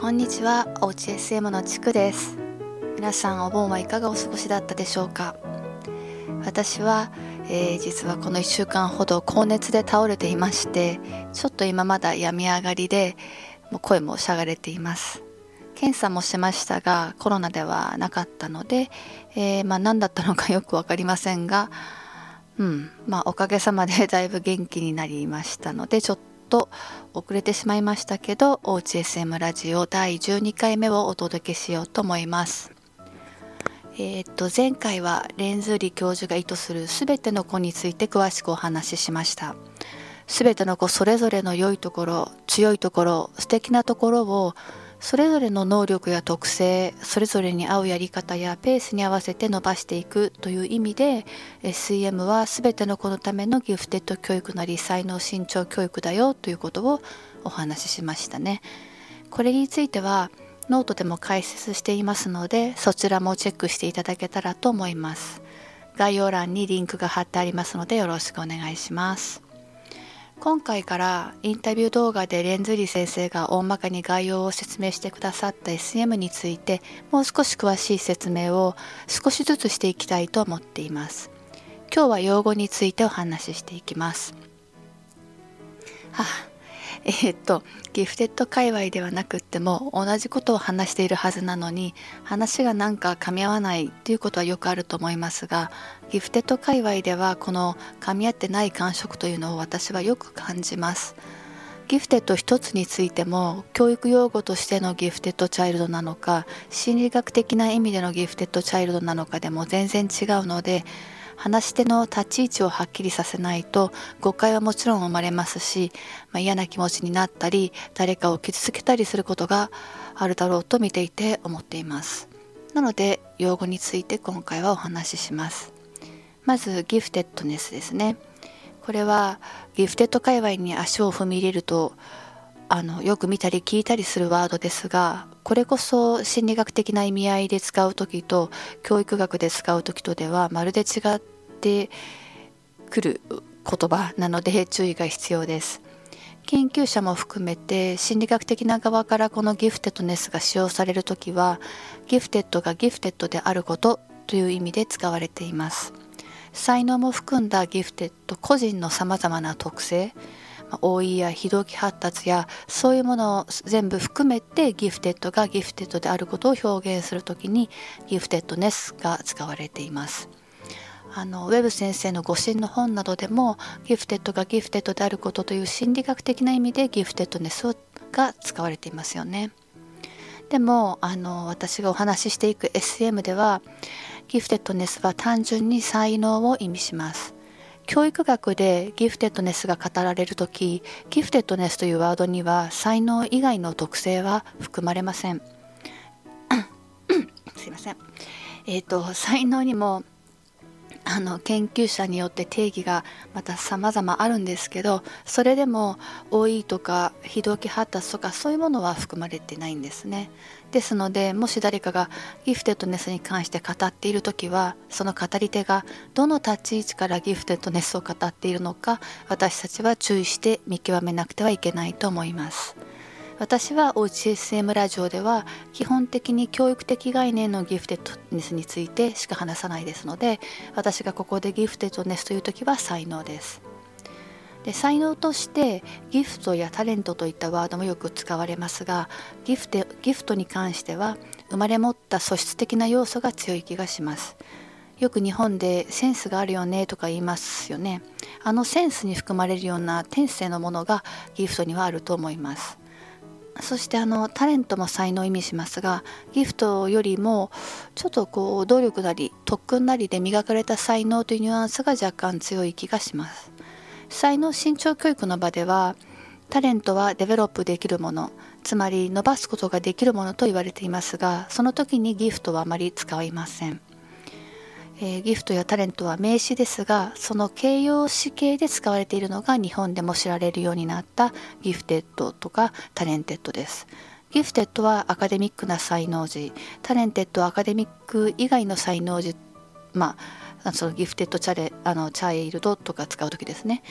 こんにちは、おうち SM のちくです。皆さんお盆はいかがお過ごしだったでしょうか？私は、えー実はこの1週間ほど高熱で倒れていまして、ちょっと今まだ病み上がりで、もう声もしゃがれています。検査もしましたが、コロナではなかったので、えーまあ何だったのかよくわかりませんが、うん、まあおかげさまでだいぶ元気になりましたので、ちょっと遅れてしまいましたけど、おうち SM ラジオ第12回目をお届けしようと思います。えーっと前回はレンズーリ教授が意図する全ての子について詳しくお話ししました。全ての子それぞれの良いところ、強いところ、素敵なところをそれぞれの能力や特性、それぞれに合うやり方やペースに合わせて伸ばしていくという意味で SEM はすべての子のためのギフテッド教育なり才能伸長教育だよということをお話ししましたね。これについてはノートでも解説していますのでそちらもチェックしていただけたらと思います。概要欄にリンクが貼ってありますのでよろしくお願いします。今回からインタビュー動画でレンズーリ先生が大まかに概要を説明してくださった SEM についてもう少し詳しい説明を少しずつしていきたいと思っています。今日は用語についてお話ししていきます。はあ えっとギフテッド界隈ではなくっても同じことを話しているはずなのに話がなんか噛み合わないっていうことはよくあると思いますがギフテッド界隈ではこの噛み合ってない感触というのを私はよく感じます。ギフテッド一つについても教育用語としての gifted child なのか心理学的な意味での gifted child なのかでも全然違うので話し手の立ち位置をはっきりさせないと誤解はもちろん生まれますし、まあ、嫌な気持ちになったり誰かを傷つけたりすることがあるだろうと見ていて思っています。なので用語について今回はお話しします。まずギフテッドネスですね。これはギフテッド界隈に足を踏み入れるとあのよく見たり聞いたりするワードですがこれこそ心理学的な意味合いで使う時と教育学で使う時とではまるで違ってくる言葉なので注意が必要です研究者も含めて心理学的な側からこの giftedness が使用される時はギフテッドがギフテッドであることという意味で使われています才能も含んだギフテッド個人のさまざまな特性 OE や非同期発達やそういうものを全部含めてギフテッドがギフテッドであることを表現するときにgiftedness が使われています。あのウェブ先生の誤診の本などでもギフテッドがギフテッドであることという心理学的な意味で giftedness が使われていますよね。でもあの私がお話ししていく SEM では giftedness は単純に才能を意味します。教育学で giftedness が語られるとき、 giftedness というワードには才能以外の特性は含まれません。すいません。えっ、と、才能にもあの研究者によって定義がまた様々あるんですけどそれでも多いとか非同期発達とかそういうものは含まれてないんですね。ですのでもし誰かがギフテッドネスに関して語っている時はその語り手がどの立ち位置からギフテッドネスを語っているのか私たちは注意して見極めなくてはいけないと思います。私は OCSM ラジオでは基本的に教育的概念のギフテッドネスについてしか話さないですので私がここでギフテッドネスという時は才能です。で才能としてギフトやタレントといったワードもよく使われますがギフテギフトに関しては生まれ持った素質的な要素が強い気がします。よく日本でセンスがあるよねとか言いますよね。あのセンスに含まれるような天性のものがギフトにはあると思います。そしてあのタレントも才能を意味しますがギフトよりもちょっとこう努力なり特訓なりで磨かれた才能というニュアンスが若干強い気がします。才能身長教育の場ではタレントはデベロップできるものつまり伸ばすことができるものと言われていますがその時にギフトはあまり使いません。えー、ギフトやタレントは名詞ですがその形容詞形で使われているのが日本でも知られるようになったギフテッドとか talented です。ギフテッドはアカデミックな才能児 talented はアカデミック以外の才能児。まあその gifted チャレあの child とか使う時ですね。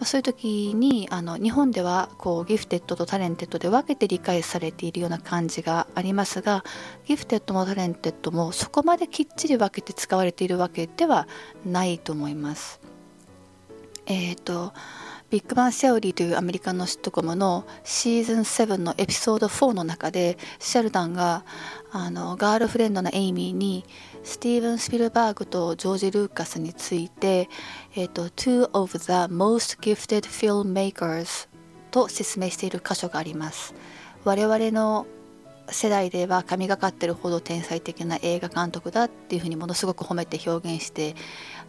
あ、そういう時にあの日本ではこうギフテッドと talented で分けて理解されているような感じがありますがギフテッドも talented もそこまできっちり分けて使われているわけではないと思います。えーとビッグバン・セオリーというアメリカのシットコムのシーズン7のエピソード4の中でシェルダンがあのガールフレンドのエイミーにスティーブン・スピルバーグとジョージ・ルーカスについて、えーと、Two of the most gifted filmmakers と説明している箇所があります。我々の世代では神がかってるほど天才的な映画監督だっていうふうにものすごく褒めて表現して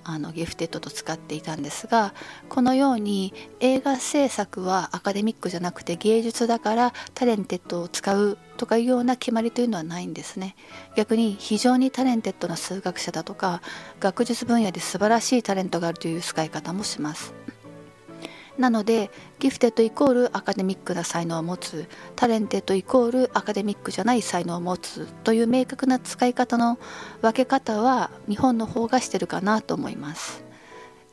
あのギフテッドと使っていたんですがこのように映画制作はアカデミックじゃなくて芸術だから talented を使うとかいうような決まりというのはないんですね。逆に非常に talented な数学者だとか学術分野で素晴らしいタレントがあるという使い方もします。なのでギフテッドイコールアカデミックな才能を持つ talented イコールアカデミックじゃない才能を持つという明確な使い方の分け方は日本の方がしてるかなと思います。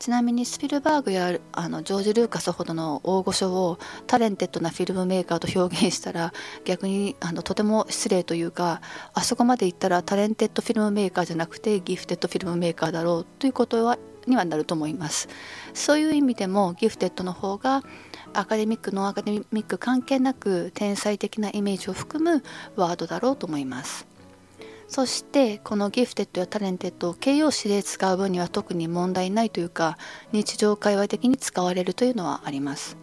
ちなみにスピルバーグやあのジョージ・ルーカスほどの大御所を talented な filmmaker と表現したら 逆にあのとても失礼というかあそこまで言ったら talented filmmaker じゃなくて gifted filmmaker だろうということはにはなると思います。そういう意味でもギフテッドの方がアカデミックのアカデミック関係なく天才的なイメージを含むワードだろうと思います。そしてこのギフテッドや talented を形容詞で使う分には特に問題ないというか日常会話的に使われるというのはあります。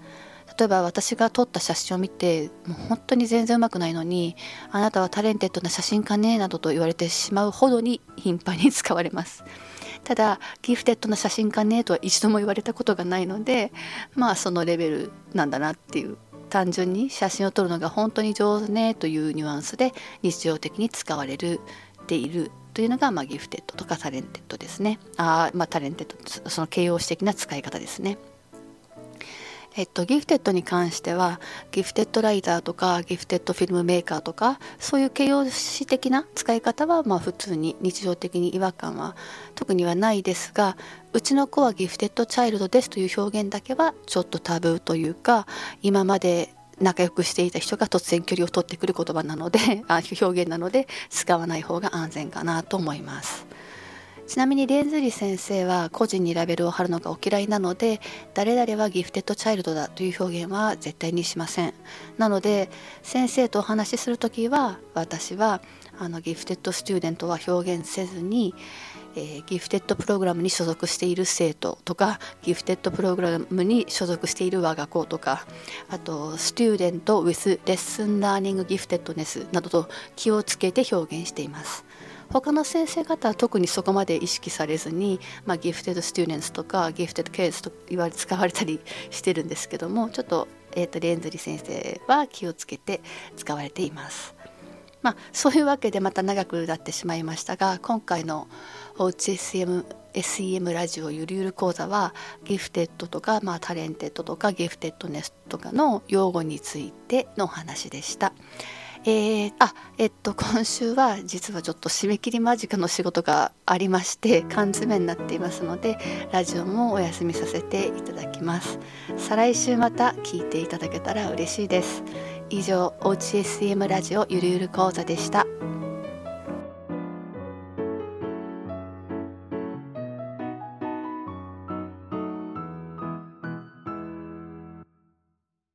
例えば私が撮った写真を見てもう本当に全然うまくないのにあなたは talented な写真家ねなどと言われてしまうほどに頻繁に使われます。ただギフテッドな写真家ねとは一度も言われたことがないのでまあそのレベルなんだなっていう単純に写真を撮るのが本当に上手ねというニュアンスで日常的に使われるているというのが、まあ、ギフテッドとか talented ですね。あ、まあ、 talented その形容詞的な使い方ですね。えっと、ギフテッドに関しては gifted writer とか gifted filmmaker とかそういう形容詞的な使い方はまあ普通に日常的に違和感は特にはないですがうちの子はギフテッドチャイルドですという表現だけはちょっとタブーというか今まで仲良くしていた人が突然距離を取ってくる言葉なので 表現なので使わない方が安全かなと思います。ちなみにレンズリ先生は個人にラベルを貼るのがお嫌いなので誰々はギフテッドチャイルドだという表現は絶対にしません。なので先生とお話しする時は私はあの gifted student は表現せずにえー、ギフテッドプログラムに所属している生徒とかギフテッドプログラムに所属している我が子とかあとスチューデント with レッスンラーニングギフテッドネスなどと気をつけて表現しています。他の先生方は特にそこまで意識されずに、まあ、 gifted students とか gifted kids と言われ使われたりしてるんですけどもちょっと,、えーと、レンズリ先生は気をつけて使われています。まあ、そういうわけでまた長くなってしまいましたが今回のおうち SEM, SEM ラジオゆるゆる講座は gifted とか、まあ、 talented とか giftedness とかの用語についてのお話でした。えー、あえっと今週は実はちょっと締め切り間近の仕事がありまして缶詰になっていますのでラジオもお休みさせていただきます再来週また聞いていただけたら嬉しいです以上おうち SEM ラジオゆるゆる講座でした。